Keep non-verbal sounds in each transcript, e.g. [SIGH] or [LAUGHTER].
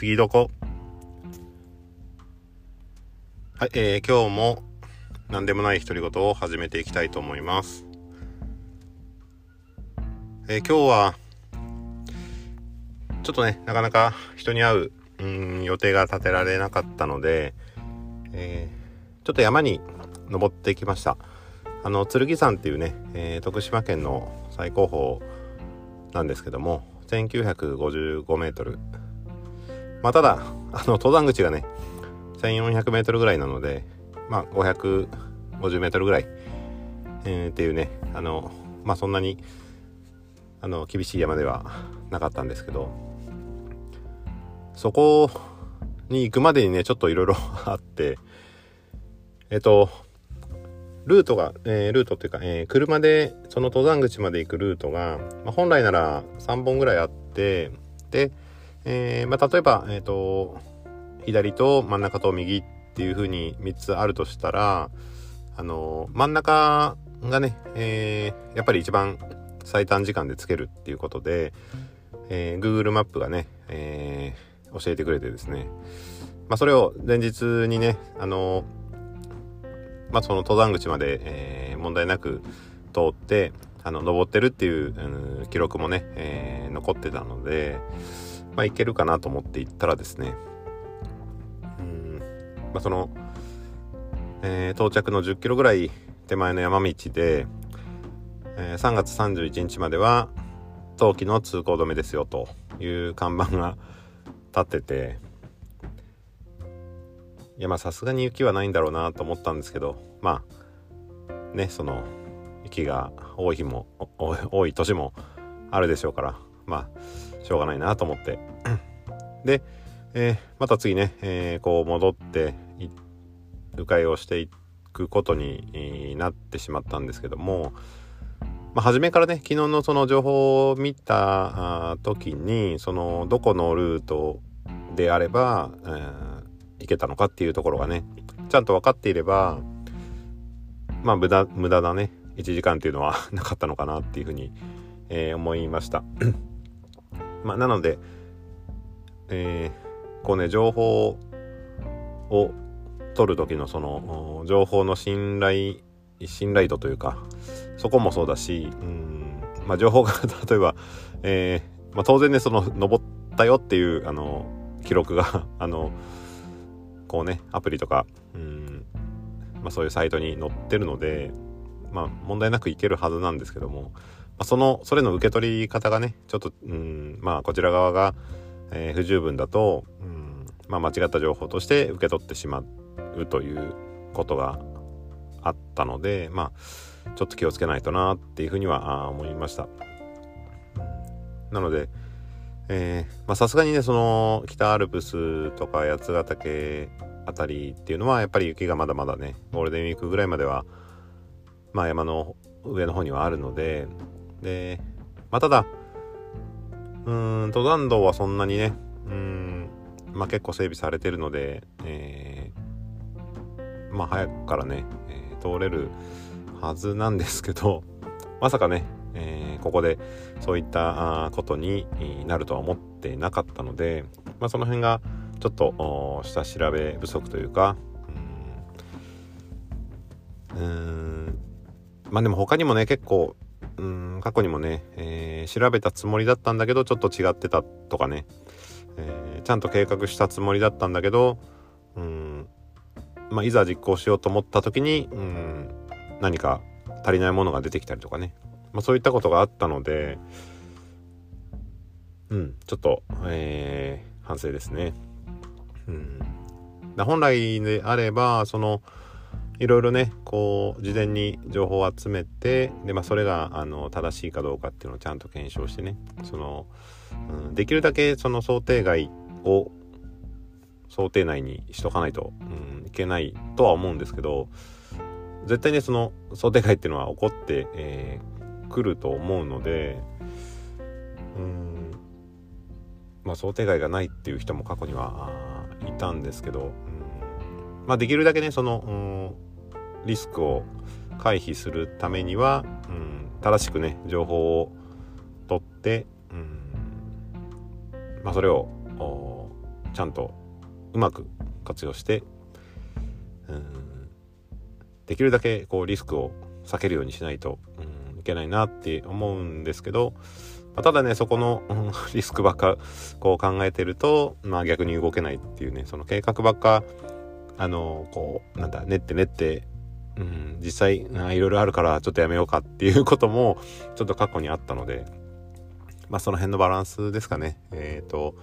次どこ？はい、えー、今日も何でもない独り言を始めていきたいと思います。えー、今日は、ちょっとね、なかなか人に会う、うん、予定が立てられなかったので、えー、ちょっと山に登ってきました。あの、剣山っていうね、えー、徳島県の最高峰なんですけども、1955メートル。まあ、ただ、あの、登山口がね、1400メートルぐらいなので、まあ、550メートルぐらい、えー、っていうね、あの、まあ、そんなに、あの、厳しい山ではなかったんですけど、そこに行くまでにね、ちょっといろいろあって、えっと、ルートが、えー、ルートっていうか、えー、車でその登山口まで行くルートが、まあ、本来なら3本ぐらいあってで、えー、まあ、例えば、えーと、左と真ん中と右っていう風に3つあるとしたら、あの真ん中がね、えやっぱり一番最短時間でつけるっていうことで、え Google マップがね、え教えてくれてですね、まあ、それを前日にね、あのまあ、その登山口まで、えー、問題なく通ってあの登ってるっていう、うん、記録もね、えー、残ってたので、まあ、いけるかなと思って行ったらですねうん、まあ、その、えー、到着の10キロぐらい手前の山道で、えー、3月31日までは冬季の通行止めですよという看板が立ってていやまあさすがに雪はないんだろうなと思ったんですけどまあねその雪が多い日も多い年もあるでしょうからまあしょうがないなと思って。で、えー、また次ね、えー、こう戻って迂回をしていくことになってしまったんですけどもまあ、初めからね昨日のその情報を見た時にそのどこのルートであれば、えーいけたのかっていうところがねちゃんと分かっていればまあ無駄無駄なね1時間っていうのは [LAUGHS] なかったのかなっていうふうに、えー、思いましたまあなので、えー、こうね情報を取る時のその情報の信頼信頼度というかそこもそうだしうんまあ情報が例えば、えーまあ、当然ねその登ったよっていうあの記録が [LAUGHS] あのこうねアプリとかうん、まあ、そういうサイトに載ってるのでまあ問題なくいけるはずなんですけども、まあ、そのそれの受け取り方がねちょっとうんまあこちら側が、えー、不十分だとうん、まあ、間違った情報として受け取ってしまうということがあったのでまあちょっと気をつけないとなっていうふうには思いました。なので、えー、さすがにねその北アルプスとか八ヶ岳あたりっていうのはやっぱり雪がまだまだねゴールデンウィークぐらいまではまあ山の上の方にはあるのででまあただうーん登山道はそんなにねうんまあ結構整備されてるので、えー、まあ早くからね、えー、通れるはずなんですけど [LAUGHS] まさかねえー、ここでそういったことになるとは思ってなかったので、まあ、その辺がちょっと下調べ不足というかうんまあでも他にもね結構うん過去にもね、えー、調べたつもりだったんだけどちょっと違ってたとかね、えー、ちゃんと計画したつもりだったんだけどうんまあ、いざ実行しようと思った時にうん何か足りないものが出てきたりとかねまあ、そういったことがあったので、うん、ちょっと、えー、反省ですね。うん。だ本来であれば、その、いろいろね、こう、事前に情報を集めて、で、まあ、それが、あの、正しいかどうかっていうのをちゃんと検証してね、その、うん、できるだけその想定外を想定内にしとかないと、うん、いけないとは思うんですけど、絶対ね、その想定外っていうのは起こって、えー、ると思うのでうんまあ想定外がないっていう人も過去にはいたんですけど、うんまあ、できるだけねその、うん、リスクを回避するためには、うん、正しくね情報を取って、うんまあ、それをちゃんとうまく活用してうんできるだけこうリスクを避けるようにしないと、うん、いけないなって思うんですけど、まあ、ただねそこの、うん、[LAUGHS] リスクばっかこう考えてると、まあ、逆に動けないっていうねその計画ばっかあのこうなんだ練って練ってうん、実際いろいろあるからちょっとやめようかっていうこともちょっと過去にあったのでまあその辺のバランスですかね。えっ、ー、と、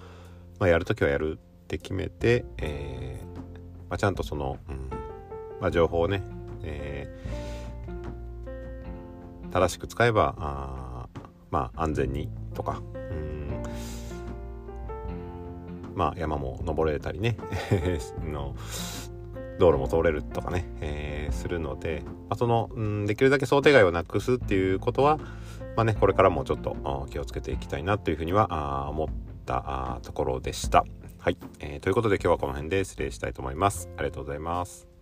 まあ、やるときはやるって決めて、えーまあ、ちゃんとその、うんまあ、情報をね、えー、正しく使えばあまあ安全にとかうんまあ山も登れたりね [LAUGHS] の道路も通れるとかね、えー、するので、まあ、その、うん、できるだけ想定外をなくすっていうことは、まあね、これからもちょっと気をつけていきたいなというふうには思ったところでした。はい、えー、ということで今日はこの辺で失礼したいと思います。ありがとうございます。